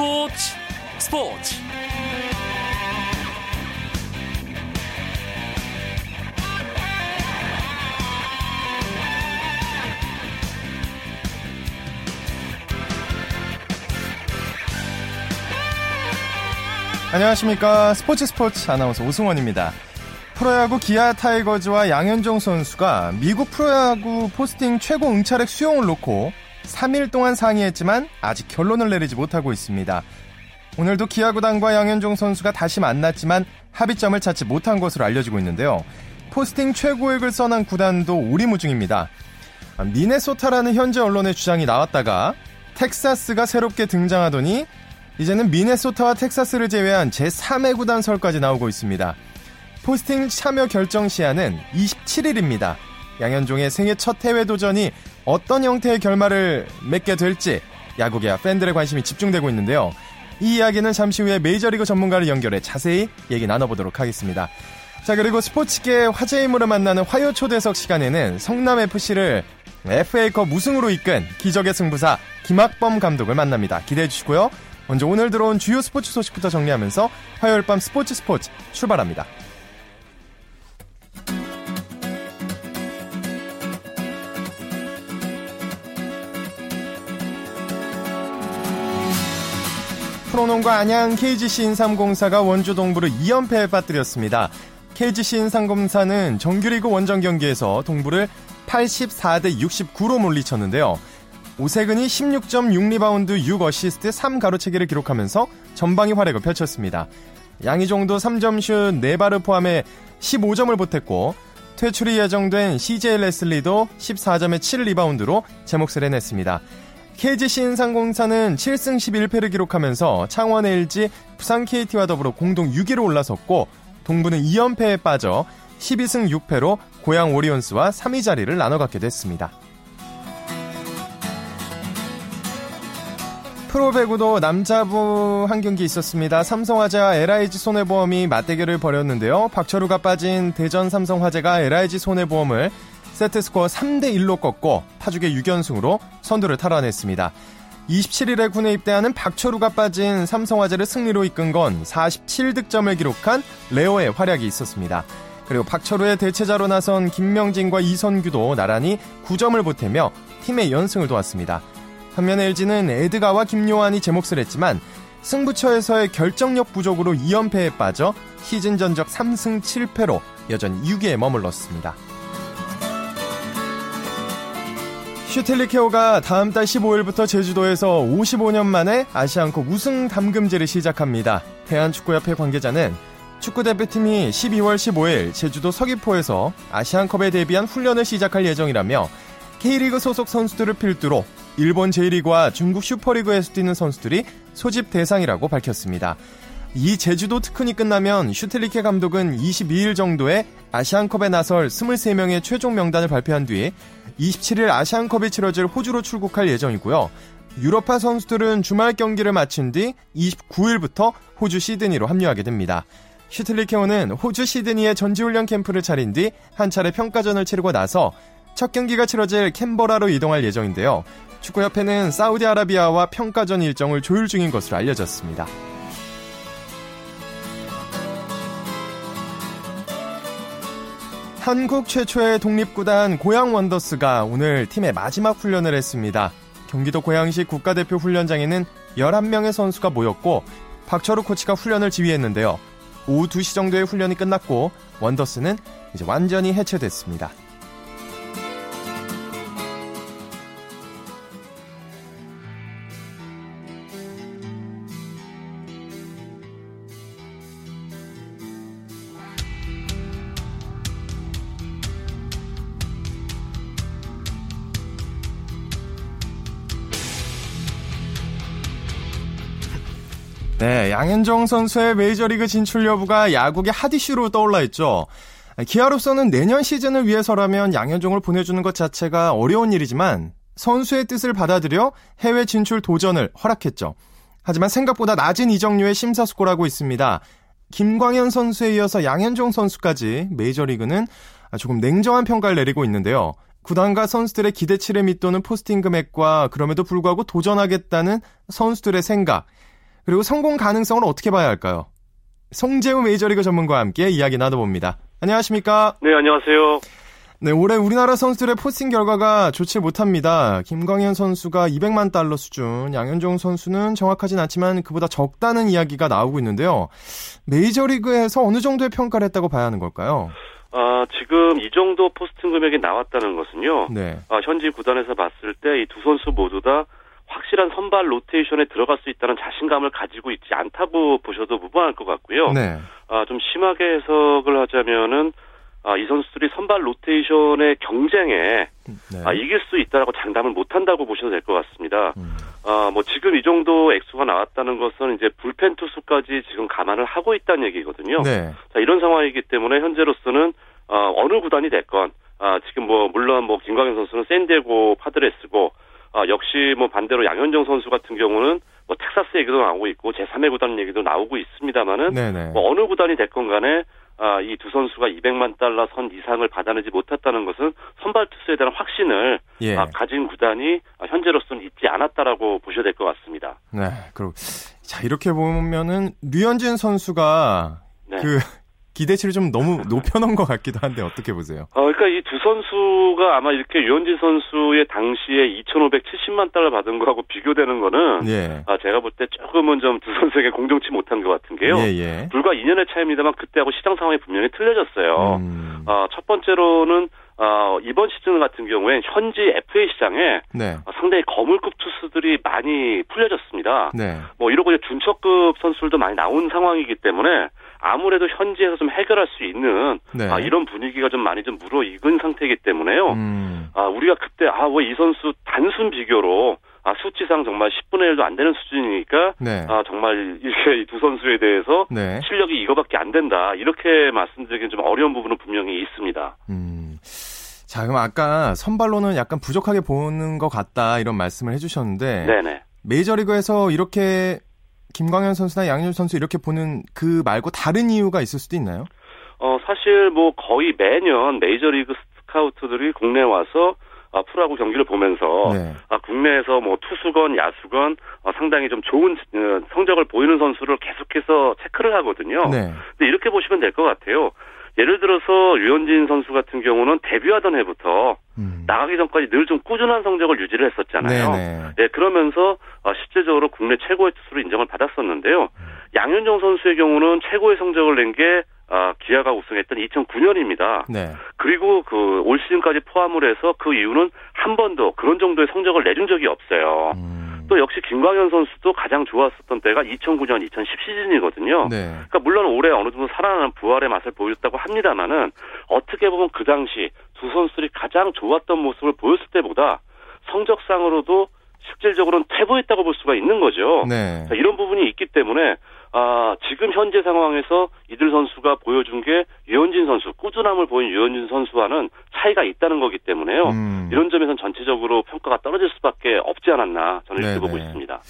스포츠 스포츠 안녕하십니까 스포츠 스포츠 아나운서 오승원입니다. 프로야구 기아 타이거즈와 양현종 선수가 미국 프로야구 포스팅 최고 응찰액 수용을 놓고 3일 동안 상의했지만 아직 결론을 내리지 못하고 있습니다. 오늘도 기아구단과 양현종 선수가 다시 만났지만 합의점을 찾지 못한 것으로 알려지고 있는데요. 포스팅 최고액을 써낸 구단도 오리무중입니다. 미네소타라는 현재 언론의 주장이 나왔다가 텍사스가 새롭게 등장하더니 이제는 미네소타와 텍사스를 제외한 제3의 구단설까지 나오고 있습니다. 포스팅 참여 결정 시한은 27일입니다. 양현종의 생애 첫 해외 도전이 어떤 형태의 결말을 맺게 될지 야구계와 팬들의 관심이 집중되고 있는데요. 이 이야기는 잠시 후에 메이저리그 전문가를 연결해 자세히 얘기 나눠보도록 하겠습니다. 자, 그리고 스포츠계 화제 인물을 만나는 화요 초대석 시간에는 성남FC를 FA컵 우승으로 이끈 기적의 승부사 김학범 감독을 만납니다. 기대해 주시고요. 먼저 오늘 들어온 주요 스포츠 소식부터 정리하면서 화요일 밤 스포츠 스포츠 출발합니다. 프로농구 안양 KGC 인삼공사가 원주 동부를 2연패에 빠뜨렸습니다. KGC 인삼공사는 정규리그 원정 경기에서 동부를 84대 69로 물리쳤는데요. 오세근이 16.6리바운드 6어시스트 3가로채기를 기록하면서 전방위 활약을 펼쳤습니다. 양희종도 3점슛 4발을 포함해 15점을 보탰고 퇴출이 예정된 CJ 레슬리도 14점에 7리바운드로 제 몫을 해냈습니다. KGC 인상공사는 7승 11패를 기록하면서 창원 LG, 부산 KT와 더불어 공동 6위로 올라섰고 동부는 2연패에 빠져 12승 6패로 고양 오리온스와 3위 자리를 나눠 갖게 됐습니다. 프로배구도 남자부 한 경기 있었습니다. 삼성화재와 LIG 손해보험이 맞대결을 벌였는데요. 박철우가 빠진 대전 삼성화재가 LIG 손해보험을 세트스코어 3대1로 꺾고 파죽의 6연승으로 선두를 탈환했습니다. 27일에 군에 입대하는 박철우가 빠진 삼성화재를 승리로 이끈 건 47득점을 기록한 레오의 활약이 있었습니다. 그리고 박철우의 대체자로 나선 김명진과 이선규도 나란히 9점을 보태며 팀의 연승을 도왔습니다. 반면 LG는 에드가와 김요한이 제 몫을 했지만 승부처에서의 결정력 부족으로 2연패에 빠져 시즌 전적 3승 7패로 여전히 6위에 머물렀습니다. 슈텔리케오가 다음 달 15일부터 제주도에서 55년 만에 아시안컵 우승 담금제를 시작합니다. 대한축구협회 관계자는 축구대표팀이 12월 15일 제주도 서귀포에서 아시안컵에 대비한 훈련을 시작할 예정이라며 K리그 소속 선수들을 필두로 일본 J리그와 중국 슈퍼리그에서 뛰는 선수들이 소집 대상이라고 밝혔습니다. 이 제주도 특훈이 끝나면 슈텔리케 감독은 22일 정도에 아시안컵에 나설 23명의 최종 명단을 발표한 뒤에 27일 아시안컵이 치러질 호주로 출국할 예정이고요. 유럽파 선수들은 주말 경기를 마친 뒤 29일부터 호주 시드니로 합류하게 됩니다. 슈틀리케오는 호주 시드니에 전지훈련 캠프를 차린 뒤 한 차례 평가전을 치르고 나서 첫 경기가 치러질 캔버라로 이동할 예정인데요. 축구협회는 사우디아라비아와 평가전 일정을 조율 중인 것으로 알려졌습니다. 한국 최초의 독립구단 고양 원더스가 오늘 팀의 마지막 훈련을 했습니다. 경기도 고양시 국가대표 훈련장에는 11명의 선수가 모였고 박철우 코치가 훈련을 지휘했는데요. 오후 2시 정도의 훈련이 끝났고 원더스는 이제 완전히 해체됐습니다. 네, 양현종 선수의 메이저리그 진출 여부가 야구의 핫이슈로 떠올라 있죠. 기아로서는 내년 시즌을 위해서라면 양현종을 보내주는 것 자체가 어려운 일이지만 선수의 뜻을 받아들여 해외 진출 도전을 허락했죠. 하지만 생각보다 낮은 이적료에 심사숙고라고 있습니다. 김광현 선수에 이어서 양현종 선수까지 메이저리그는 조금 냉정한 평가를 내리고 있는데요. 구단과 선수들의 기대치를 밑도는 포스팅 금액과 그럼에도 불구하고 도전하겠다는 선수들의 생각, 그리고 성공 가능성을 어떻게 봐야 할까요? 송재우 메이저리그 전문가와 함께 이야기 나눠봅니다. 안녕하십니까? 네, 안녕하세요. 네, 올해 우리나라 선수들의 포스팅 결과가 좋지 못합니다. 김광현 선수가 200만 달러 수준, 양현종 선수는 정확하진 않지만 그보다 적다는 이야기가 나오고 있는데요. 메이저리그에서 어느 정도의 평가를 했다고 봐야 하는 걸까요? 아, 지금 이 정도 포스팅 금액이 나왔다는 것은요. 네. 아, 현지 구단에서 봤을 때 이 두 선수 모두 다 확실한 선발 로테이션에 들어갈 수 있다는 자신감을 가지고 있지 않다고 보셔도 무방할 것 같고요. 네. 아, 좀 심하게 해석을 하자면은 아, 이 선수들이 선발 로테이션의 경쟁에 네. 아, 이길 수 있다라고 장담을 못 한다고 보셔도 될 것 같습니다. 음. 아, 뭐 지금 이 정도 액수가 나왔다는 것은 이제 불펜 투수까지 지금 감안을 하고 있다는 얘기거든요. 네. 자, 이런 상황이기 때문에 현재로서는 어, 어느 구단이 됐건 아, 지금 뭐 물론 뭐 김광현 선수는 샌디에고 파드레스고 아, 역시 뭐 반대로 양현종 선수 같은 경우는 뭐 텍사스 얘기도 나오고 있고 제3의 구단 얘기도 나오고 있습니다만은. 뭐 어느 구단이 됐건 간에 아, 이 두 선수가 200만 달러 선 이상을 받아내지 못했다는 것은 선발 투수에 대한 확신을 예. 아, 가진 구단이 아, 현재로서는 있지 않았다라고 보셔야 될 것 같습니다. 네. 그리고 자, 이렇게 보면은 류현진 선수가 네. 그 기대치를 좀 너무 높여놓은 것 같기도 한데 어떻게 보세요? 어, 그러니까 이 두 선수가 아마 이렇게 유현진 선수의 당시에 2,570만 달러 받은 거하고 비교되는 거는 예. 아, 제가 볼 때 조금은 좀 두 선수에게 공정치 못한 것 같은 게요. 예, 예. 불과 2년의 차이입니다만 그때하고 시장 상황이 분명히 틀려졌어요. 음. 어, 첫 번째로는 어, 이번 시즌 같은 경우엔 현지 FA 시장에 네. 어, 상당히 거물급 투수들이 많이 풀려졌습니다. 네. 뭐 이러고 이제 준척급 선수들도 많이 나온 상황이기 때문에 아무래도 현지에서 좀 해결할 수 있는 네. 아, 이런 분위기가 좀 많이 좀 무르익은 상태이기 때문에요. 음. 아, 우리가 그때 아, 왜 이 선수 단순 비교로 아, 수치상 정말 10분의 1도 안 되는 수준이니까 네. 아, 정말 이렇게 이두 선수에 대해서 네. 실력이 이거밖에 안 된다. 이렇게 말씀드리기는 좀 어려운 부분은 분명히 있습니다. 음. 자, 그럼 아까 선발로는 약간 부족하게 보는 것 같다 이런 말씀을 해주셨는데 네네. 메이저리그에서 이렇게 김광현 선수나 양현 선수 이렇게 보는 그 말고 다른 이유가 있을 수도 있나요? 어, 사실 뭐 거의 매년 메이저리그 스카우트들이 국내에 와서 아, 프로야구 경기를 보면서 네. 아, 국내에서 뭐 투수건 야수건 어, 상당히 좀 좋은 어, 성적을 보이는 선수를 계속해서 체크를 하거든요. 네. 근데 이렇게 보시면 될 것 같아요. 예를 들어서 류현진 선수 같은 경우는 데뷔하던 해부터 음. 나가기 전까지 늘 좀 꾸준한 성적을 유지를 했었잖아요. 네네. 네, 그러면서 어, 실제적으로 국내 최고의 투수로 인정을 받았었는데요. 양현종 선수의 경우는 최고의 성적을 낸게 아, 기아가 우승했던 2009년입니다. 네. 그리고 그 올 시즌까지 포함을 해서 그 이유는 한 번도 그런 정도의 성적을 내준 적이 없어요. 음. 또 역시 김광현 선수도 가장 좋았었던 때가 2009년, 2010 시즌이거든요. 네. 그러니까 물론 올해 어느 정도 살아나는 부활의 맛을 보였다고 합니다만은 어떻게 보면 그 당시 두 선수들이 가장 좋았던 모습을 보였을 때보다 성적상으로도 실질적으로는 퇴보했다고 볼 수가 있는 거죠. 네. 자, 이런 부분이 있기 때문에 아, 지금 현재 상황에서 이들 선수가 보여준 게 유현진 선수, 꾸준함을 보인 유현진 선수와는 차이가 있다는 거기 때문에요. 음. 이런 점에서는 전체적으로 평가가 떨어질 수밖에 없지 않았나 저는 이렇게 네네. 보고 있습니다.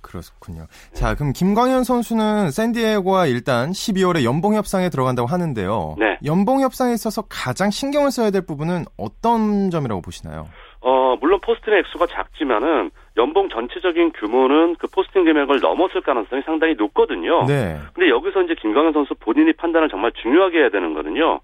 그렇군요. 자, 그럼 김광현 선수는 샌디에고와 일단 12월에 연봉 협상에 들어간다고 하는데요. 네. 연봉 협상에 있어서 가장 신경을 써야 될 부분은 어떤 점이라고 보시나요? 어, 물론 포스팅의 액수가 작지만은 연봉 전체적인 규모는 그 포스팅 금액을 넘었을 가능성이 상당히 높거든요. 네. 근데 여기서 이제 김광현 선수 본인이 판단을 정말 중요하게 해야 되는 거는요.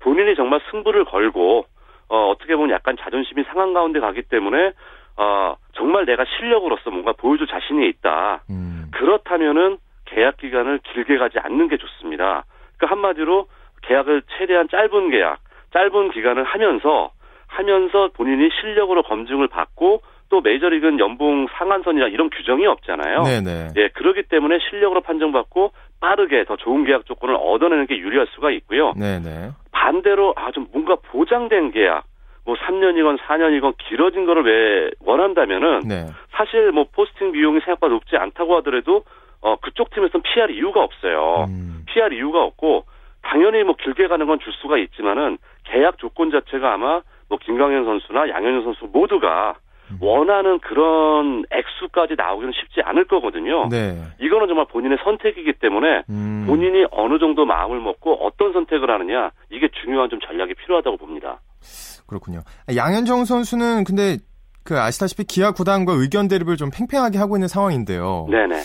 본인이 정말 승부를 걸고 어, 어떻게 보면 약간 자존심이 상한 가운데 가기 때문에 어, 정말 내가 실력으로서 뭔가 보여줄 자신이 있다. 음. 그렇다면은 계약 기간을 길게 가지 않는 게 좋습니다. 그러니까 한마디로 계약을 최대한 짧은 계약, 짧은 기간을 하면서 하면서 본인이 실력으로 검증을 받고 또 메이저리그는 연봉 상한선이나 이런 규정이 없잖아요. 네네. 예, 그렇기 때문에 실력으로 판정받고 빠르게 더 좋은 계약 조건을 얻어내는 게 유리할 수가 있고요. 네네. 반대로 아 좀 뭔가 보장된 계약, 뭐 3년이건 4년이건 길어진 거를 왜 원한다면은 네. 사실 뭐 포스팅 비용이 생각보다 높지 않다고 하더라도 어 그쪽 팀에서는 피할 이유가 없어요. 음. 피할 이유가 없고 당연히 뭐 길게 가는 건 줄 수가 있지만은 계약 조건 자체가 아마 뭐 김광현 선수나 양현종 선수 모두가 음. 원하는 그런 액수까지 나오기는 쉽지 않을 거거든요. 네. 이거는 정말 본인의 선택이기 때문에 음. 본인이 어느 정도 마음을 먹고 어떤 선택을 하느냐 이게 중요한 좀 전략이 필요하다고 봅니다. 그렇군요. 양현종 선수는 근데 그 아시다시피 기아 구단과 의견 대립을 좀 팽팽하게 하고 있는 상황인데요. 네네.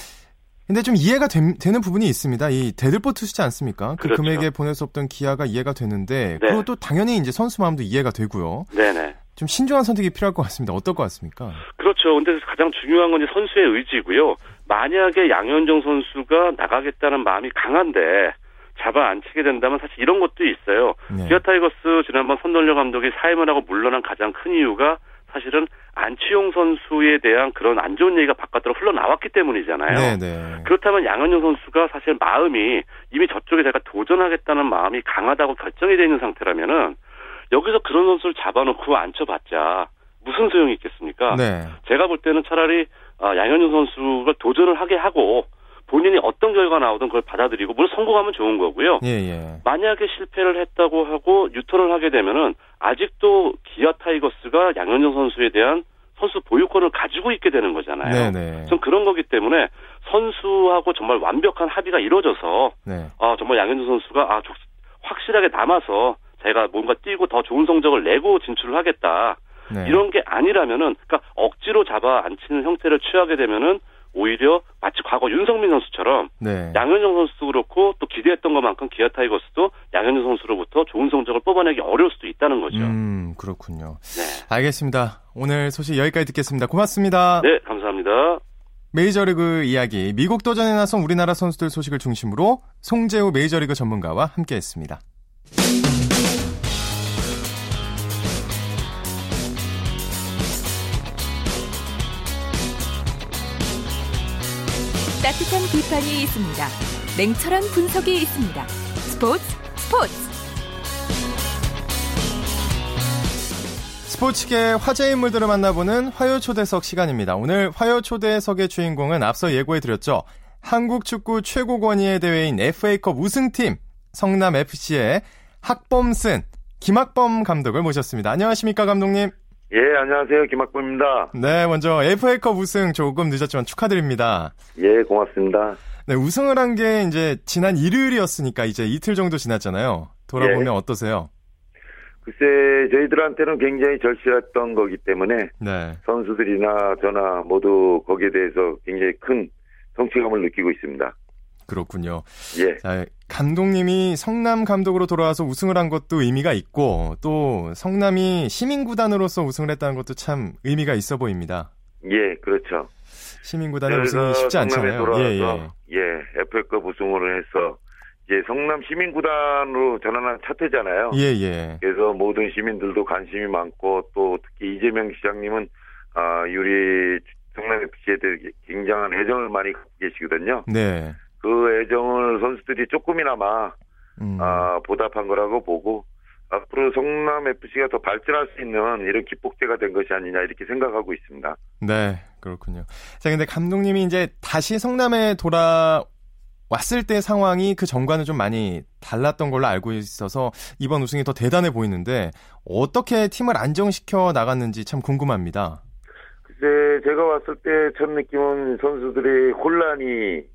근데 좀 이해가 되, 는 부분이 있습니다. 이 대들보 투수지 않습니까? 그 그렇죠. 금액에 보낼 수 없던 기아가 이해가 되는데 네. 그리고 또 당연히 이제 선수 마음도 이해가 되고요. 네네. 좀 신중한 선택이 필요할 것 같습니다. 어떨 것 같습니까? 그렇죠. 근데 가장 중요한 건 선수의 의지고요. 만약에 양현종 선수가 나가겠다는 마음이 강한데 잡아 앉히게 된다면 사실 이런 것도 있어요. 네. 기아 타이거스 지난번 선동열 감독이 사임을 하고 물러난 가장 큰 이유가 사실은 안치용 선수에 대한 그런 안 좋은 얘기가 바깥으로 흘러나왔기 때문이잖아요. 네네. 그렇다면 양현종 선수가 사실 마음이 이미 저쪽에 내가 도전하겠다는 마음이 강하다고 결정이 되어 있는 상태라면은 여기서 그런 선수를 잡아놓고 앉혀봤자 무슨 소용이 있겠습니까? 네. 제가 볼 때는 차라리 아, 양현종 선수가 도전을 하게 하고 본인이 어떤 결과가 나오든 그걸 받아들이고 물론 성공하면 좋은 거고요. 예, 예. 만약에 실패를 했다고 하고 유턴을 하게 되면은 아직도 기아 타이거스가 양현종 선수에 대한 선수 보유권을 가지고 있게 되는 거잖아요. 네네. 전 그런 거기 때문에 선수하고 정말 완벽한 합의가 이루어져서 네. 아 정말 양현종 선수가 아 조- 확실하게 남아서 제가 뭔가 뛰고 더 좋은 성적을 내고 진출을 하겠다 네. 이런 게 아니라면은 그러니까 억지로 잡아 앉히는 형태를 취하게 되면은 오히려 마치 과거 윤성민 선수처럼 네. 양현종 선수도 그렇고 또 기대했던 것만큼 기아 타이거스도 양현종 선수로부터 좋은 성적을 뽑아내기 어려울 수도 있다는 거죠. 음, 그렇군요. 네. 알겠습니다. 오늘 소식 여기까지 듣겠습니다. 고맙습니다. 네, 감사합니다. 메이저리그 이야기, 미국 도전에 나선 우리나라 선수들 소식을 중심으로 송재우 메이저리그 전문가와 함께했습니다. 따뜻한 비판이 있습니다. 냉철한 분석이 있습니다. 스포츠 스포츠 스포츠계 화제 인물들을 만나보는 화요 초대석 시간입니다. 오늘 화요 초대석의 주인공은 앞서 예고해드렸죠. 한국 축구 최고 권위의 대회인 FA컵 우승팀 성남FC의 학범슨 김학범 감독을 모셨습니다. 안녕하십니까 감독님? 예, 안녕하세요. 김학부입니다. 네, 먼저 FA컵 우승 조금 늦었지만 축하드립니다. 예, 고맙습니다. 네, 우승을 한 게 이제 지난 일요일이었으니까 이제 이틀 정도 지났잖아요. 돌아보면 예. 어떠세요? 글쎄, 저희들한테는 굉장히 절실했던 거기 때문에 네. 선수들이나 저나 모두 거기에 대해서 굉장히 큰 성취감을 느끼고 있습니다. 그렇군요. 예, 자, 감독님이 성남 감독으로 돌아와서 우승을 한 것도 의미가 있고 또 성남이 시민구단으로서 우승을 했다는 것도 참 의미가 있어 보입니다. 예, 그렇죠. 시민구단의 우승이 쉽지 않잖아요. 돌아와서 예, 예. 예, FA컵 우승을 해서 이제 성남 시민구단으로 전환한 첫 해잖아요. 예, 예. 그래서 모든 시민들도 관심이 많고 또 특히 이재명 시장님은 아, 우리 성남 FC에 대해 굉장한 애정을 많이 갖고 계시거든요. 네. 그 애정을 선수들이 조금이나마 음. 아, 보답한 거라고 보고 앞으로 성남 FC가 더 발전할 수 있는 이런 기폭제가 된 것이 아니냐 이렇게 생각하고 있습니다. 네, 그렇군요. 자, 근데 감독님이 이제 다시 성남에 돌아 왔을 때 상황이 그 전과는 좀 많이 달랐던 걸로 알고 있어서 이번 우승이 더 대단해 보이는데 어떻게 팀을 안정시켜 나갔는지 참 궁금합니다. 글쎄 제가 왔을 때 첫 느낌은 선수들의 혼란이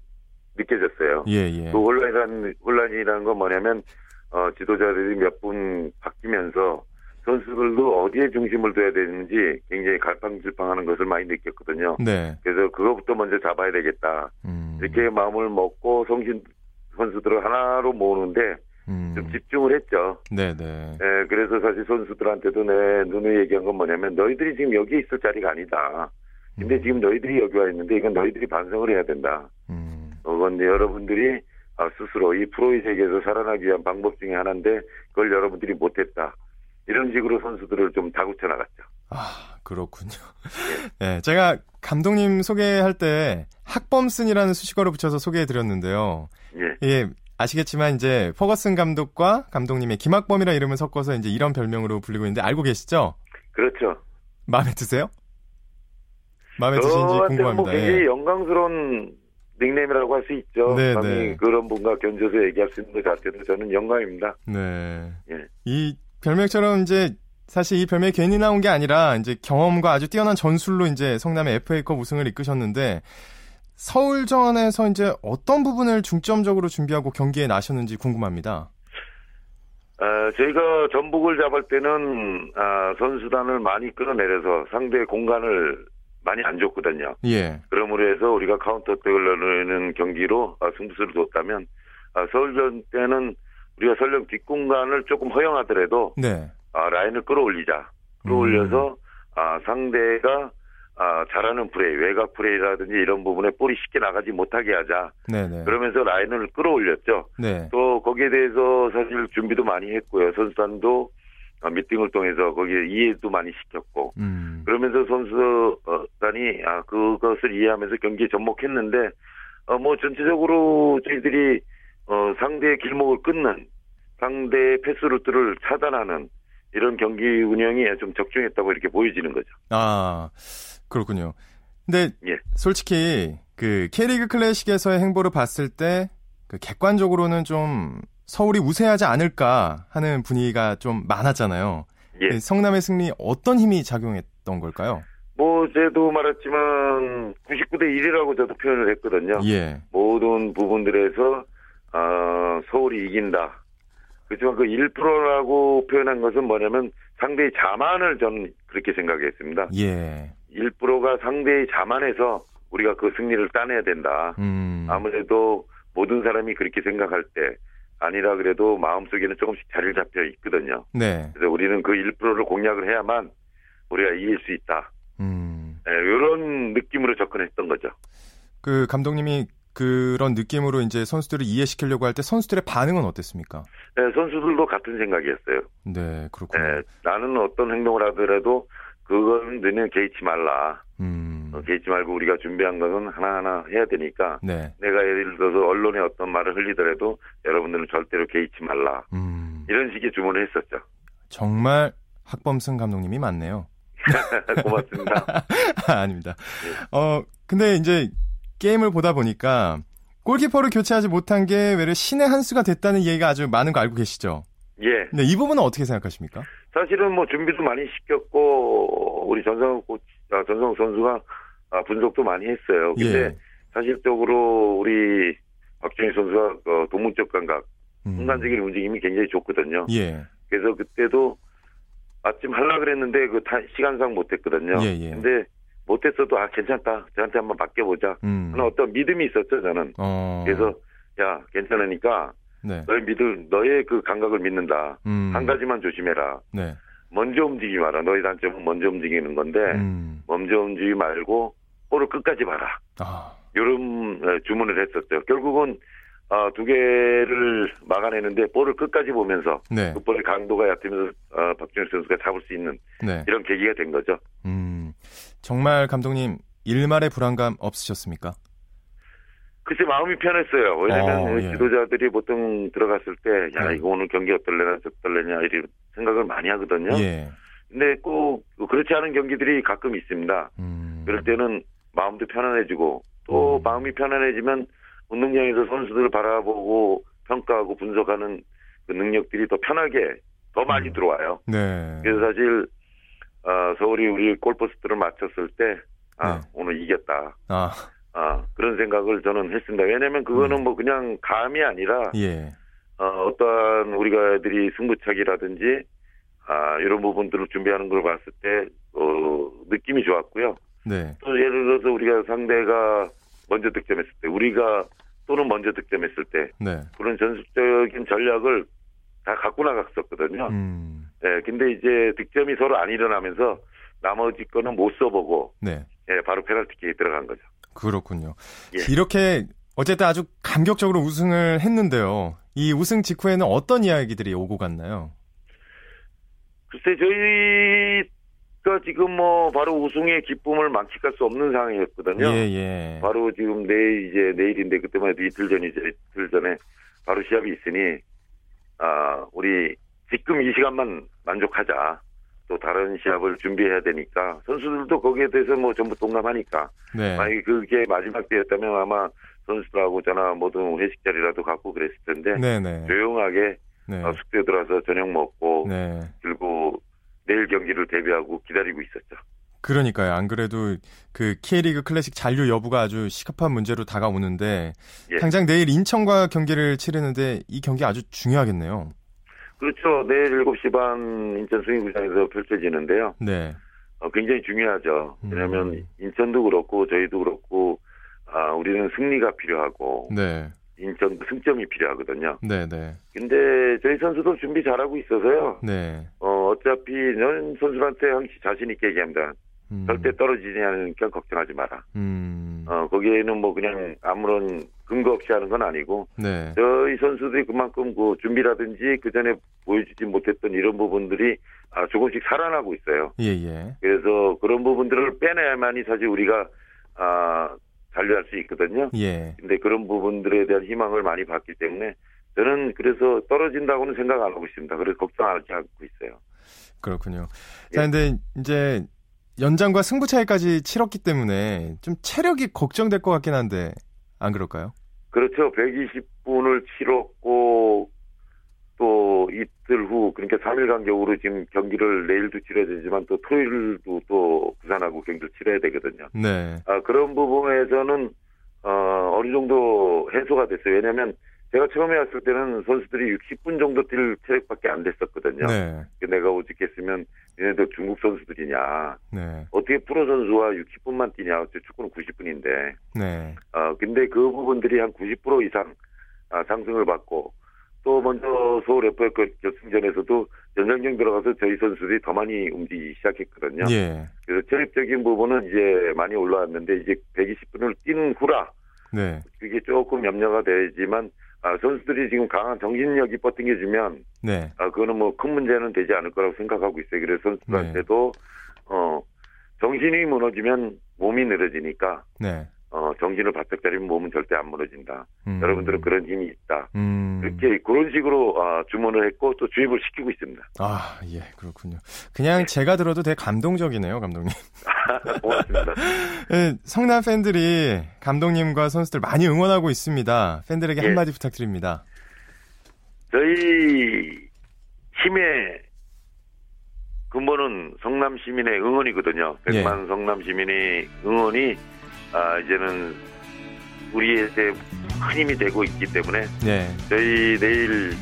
느껴졌어요. 예, 예. 그 혼란이라는, 혼란이라는 건 뭐냐면, 어, 지도자들이 몇 분 바뀌면서 선수들도 어디에 중심을 둬야 되는지 굉장히 갈팡질팡하는 것을 많이 느꼈거든요. 네. 그래서 그것부터 먼저 잡아야 되겠다. 음. 이렇게 마음을 먹고 성신 선수들을 하나로 모으는데 음. 좀 집중을 했죠. 네, 네. 예, 그래서 사실 선수들한테도 내 눈에 얘기한 건 뭐냐면 너희들이 지금 여기 있을 자리가 아니다. 근데 지금 너희들이 여기 와 있는데 이건 너희들이 반성을 해야 된다. 음. 그건 여러분들이 아, 스스로 이 프로의 세계에서 살아나기 위한 방법 중에 하나인데 그걸 여러분들이 못했다. 이런 식으로 선수들을 좀 다구쳐 나갔죠. 아, 그렇군요. 네, 제가 감독님 소개할 때 학범슨이라는 수식어를 붙여서 소개해 드렸는데요. 예. 예, 아시겠지만 이제 퍼거슨 감독과 감독님의 김학범이라 이름을 섞어서 이제 이런 별명으로 불리고 있는데 알고 계시죠? 그렇죠. 마음에 드세요? 마음에 저한테는 뭐 궁금합니다. 굉장히 예. 영광스러운 닉네임이라고 할 수 있죠. 네, 감히 네. 그런 분과 견줘서 얘기할 수 있는 것 자체도 저는 영광입니다. 네. 예. 이 별명처럼 이제 사실 이 별명이 괜히 나온 게 아니라 이제 경험과 아주 뛰어난 전술로 이제 성남의 FA컵 우승을 이끄셨는데 서울전에서 이제 어떤 부분을 중점적으로 준비하고 경기에 나셨는지 궁금합니다. 어, 저희가 전북을 잡을 때는 아, 선수단을 많이 끌어내려서 상대 공간을 많이 안 줬거든요. 예. 그러므로 해서 우리가 카운터 때걸는 경기로 아, 승부수를 뒀다면 아, 서울전 때는 우리가 설령 뒷공간을 조금 허용하더라도 네. 아, 라인을 끌어올리자. 끌어올려서 아, 상대가 아, 잘하는 플레이, 외곽 플레이라든지 이런 부분에 볼이 쉽게 나가지 못하게 하자. 네네. 그러면서 라인을 끌어올렸죠. 네. 또 거기에 대해서 사실 준비도 많이 했고요. 선수단도 아, 미팅을 통해서 거기에 이해도 많이 시켰고 음. 그러면서 선수단이 아 그것을 이해하면서 경기에 접목했는데 어 뭐 전체적으로 저희들이 어 상대의 길목을 끊는 상대의 패스 루트를 차단하는 이런 경기 운영이 좀 적중했다고 이렇게 보여지는 거죠. 아, 그렇군요. 근데 예. 솔직히 그 K리그 클래식에서의 행보를 봤을 때 그 객관적으로는 좀 서울이 우세하지 않을까 하는 분위기가 좀 많았잖아요. 예. 그 성남의 승리 어떤 힘이 작용했던 걸까요? 뭐 제도 말했지만 99대 1이라고 저도 표현을 했거든요. 예. 모든 부분들에서 어, 서울이 이긴다. 그렇지만 그 1%라고 표현한 것은 뭐냐면 상대의 자만을 저는 그렇게 생각했습니다. 예. 1%가 상대의 자만해서 우리가 그 승리를 따내야 된다. 음. 아무래도 모든 사람이 그렇게 생각할 때 아니라 그래도 마음속에는 조금씩 자리를 잡혀 있거든요. 네. 그래서 우리는 그 1%를 공략을 해야만 우리가 이길 수 있다. 음. 네, 이런 느낌으로 접근했던 거죠. 그 감독님이 그런 느낌으로 이제 선수들을 이해시키려고 할 때 선수들의 반응은 어땠습니까? 네, 선수들도 같은 생각이었어요. 네, 그렇군요. 네, 나는 어떤 행동을 하더라도 그건 너는 개의치 말라. 음. 어, 개의치 말고 우리가 준비한 것은 하나하나 해야 되니까 네. 내가 예를 들어서 언론에 어떤 말을 흘리더라도 여러분들은 절대로 개의치 말라. 음. 이런 식의 주문을 했었죠. 정말 학범승 감독님이 맞네요. 고맙습니다. 아 닙니다. 어, 근데 이제 게임을 보다 보니까 골키퍼를 교체하지 못한 게 외래 신의 한 수가 됐다는 얘기가 아주 많은 거 알고 계시죠? 예. 근데 이 부분은 어떻게 생각하십니까? 사실은 뭐 준비도 많이 시켰고 우리 전성욱 코 아, 전성욱 선수가 아, 분석도 많이 했어요. 근데 예. 사실적으로 우리 박준희 선수가 그 동문적 감각, 음. 순간적인 움직임이 굉장히 좋거든요. 예. 그래서 그때도 아침 하려 그랬는데 그 타- 시간상 못했거든요. 예, 예. 근데 못했어도 아 괜찮다. 저한테 한번 맡겨보자. 음. 하는 어떤 믿음이 있었죠 저는. 어. 그래서 야 괜찮으니까 네. 너의 믿을 너의 그 감각을 믿는다. 음. 한 가지만 조심해라. 네. 먼저 움직이지 마라. 너희 단점은 먼저 움직이는 건데 음. 먼저 움직이지 말고 볼을 끝까지 봐라. 아. 이런 어, 주문을 했었죠. 결국은 어, 두 개를 막아내는데 볼을 끝까지 보면서 네. 그 볼의 강도가 얕으면서 어, 박준혁 선수가 잡을 수 있는 네. 이런 계기가 된 거죠. 음. 정말 감독님 일말의 불안감 없으셨습니까? 글쎄 마음이 편했어요. 왜냐면 어, 예. 지도자들이 보통 들어갔을 때, 야 네. 이거 오늘 경기 어떨래나 저떨래냐 이런 생각을 많이 하거든요. 예. 근데 꼭 그렇지 않은 경기들이 가끔 있습니다. 음. 그럴 때는 마음도 편안해지고 또 음. 마음이 편안해지면 운동장에서 선수들을 바라보고 평가하고 분석하는 그 능력들이 더 편하게 더 많이 음. 들어와요. 네. 그래서 사실 어, 서울이 우리 골포스트를 맞췄을 때 아, 네. 오늘 이겼다. 아, 아, 그런 생각을 저는 했습니다. 왜냐면 그거는 뭐 그냥 감이 아니라 예. 어, 어떠한 우리가 애들이 승부차기라든지 아, 이런 부분들을 준비하는 걸 봤을 때 어, 느낌이 좋았고요. 네. 또 예를 들어서 우리가 상대가 먼저 득점했을 때 우리가 또는 먼저 득점했을 때 네. 그런 전술적인 전략을 다 갖고 나갔었거든요. 음. 예, 근데 이제 득점이 서로 안 일어나면서 나머지 거는 못 써보고 네. 예, 바로 페널티킥에 들어간 거죠. 그렇군요. 예. 이렇게 어쨌든 아주 감격적으로 우승을 했는데요. 이 우승 직후에는 어떤 이야기들이 오고 갔나요? 글쎄 저희 가 지금 뭐 바로 우승의 기쁨을 만끽할 수 없는 상황이었거든요. 예, 예. 바로 지금 내일 이제 내일인데 그때만 해도 이틀 전이죠. 이틀 전에 바로 시합이 있으니 아 우리 지금 이 시간만 만족하자. 또 다른 시합을 준비해야 되니까 선수들도 거기에 대해서 뭐 전부 동감하니까 네. 만약에 그게 마지막 때였다면 아마 선수들하고 저나 모든 회식 자리라도 갖고 그랬을 텐데 네, 네. 조용하게 네. 어, 숙제 들어서 저녁 먹고 네. 그리고 내일 경기를 대비하고 기다리고 있었죠. 그러니까요. 안 그래도 그 K리그 클래식 잔류 여부가 아주 시급한 문제로 다가오는데 예. 당장 내일 인천과 경기를 치르는데 이 경기 아주 중요하겠네요. 그렇죠. 내일 7시 반 인천 수인구장에서 펼쳐지는데요. 네. 어, 굉장히 중요하죠. 음. 왜냐하면 인천도 그렇고 저희도 그렇고 아, 우리는 승리가 필요하고 네. 인천도 승점이 필요하거든요. 네, 네. 근데 저희 선수도 준비 잘하고 있어서요. 네. 어, 어차피 넌 선수한테 항상 자신 있게 얘기합니다. 음. 절대 떨어지지 않으니까 걱정하지 마라. 음. 어, 거기에는 뭐 그냥 아무런 근거 없이 하는 건 아니고 네. 저희 선수들이 그만큼 그 준비라든지 그 전에 보여주지 못했던 이런 부분들이 아, 조금씩 살아나고 있어요. 예, 예. 그래서 그런 부분들을 빼내야만이 사실 우리가 아, 잔류할 수 있거든요. 예. 근데 그런 부분들에 대한 희망을 많이 받기 때문에 저는 그래서 떨어진다고는 생각 안 하고 있습니다. 그래서 걱정하지 않고 있어요. 그렇군요. 예. 자, 근데 이제 연장과 승부 차이까지 치렀기 때문에 좀 체력이 걱정될 것 같긴 한데 안 그럴까요? 그렇죠. 120분을 치렀고 또 이틀 후 그러니까 3일 간격으로 지금 경기를 내일도 치러야 되지만 또 토요일도 또 부산하고 경기를 치러야 되거든요. 네. 아, 그런 부분에서는 어, 어느 정도 해소가 됐어요. 왜냐하면 제가 처음에 왔을 때는 선수들이 60분 정도 뛸 체력밖에 안 됐었거든요. 네. 내가 오직했으면 얘네들 중국 선수들이냐 네. 어떻게 프로 선수와 60분만 뛰냐 축구는 90분인데 네. 어 근데 그 부분들이 한 90% 이상 아, 상승을 받고 또 먼저 서울 FA 결승전에서도 연장경 들어가서 저희 선수들이 더 많이 움직이기 시작했거든요. 예. 그래서 체력적인 부분은 이제 많이 올라왔는데 이제 120분을 뛰는 후라 네. 그게 조금 염려가 되지만 아, 선수들이 지금 강한 정신력이 버팅해주면 네. 아, 그거는 뭐 큰 문제는 되지 않을 거라고 생각하고 있어요. 그래서 선수들한테도 어 정신이 무너지면 몸이 늘어지니까 네. 어 정신을 바짝 차리면 몸은 절대 안 무너진다. 음. 여러분들은 그런 힘이 있다. 음. 그렇게 그런 식으로 아, 주문을 했고 또 주입을 시키고 있습니다. 아, 예, 그렇군요. 그냥 제가 들어도 되게 감동적이네요, 감독님. 고맙습니다. 예, 성남 팬들이 감독님과 선수들 많이 응원하고 있습니다. 팬들에게 예. 한마디 부탁드립니다. 저희 힘의 근본은 성남 시민의 응원이거든요. 예. 100만 성남 시민의 응원이 아, 이제는 우리에게 큰 힘이 되고 있기 때문에 네, 저희 내일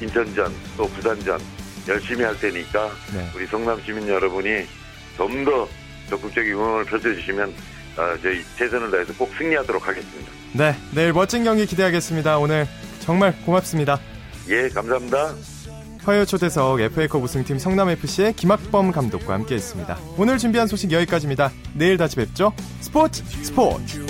인천전 또 부산전 열심히 할 테니까 네. 우리 성남 시민 여러분이 좀 더 적극적인 응원을 펼쳐주시면 아, 저희 최선을 다해서 꼭 승리하도록 하겠습니다. 네, 내일 멋진 경기 기대하겠습니다. 오늘 정말 고맙습니다. 예, 감사합니다. 화요 초대석 FA컵 우승팀 성남FC의 김학범 감독과 함께했습니다. 오늘 준비한 소식 여기까지입니다. 내일 다시 뵙죠. 스포츠 스포츠.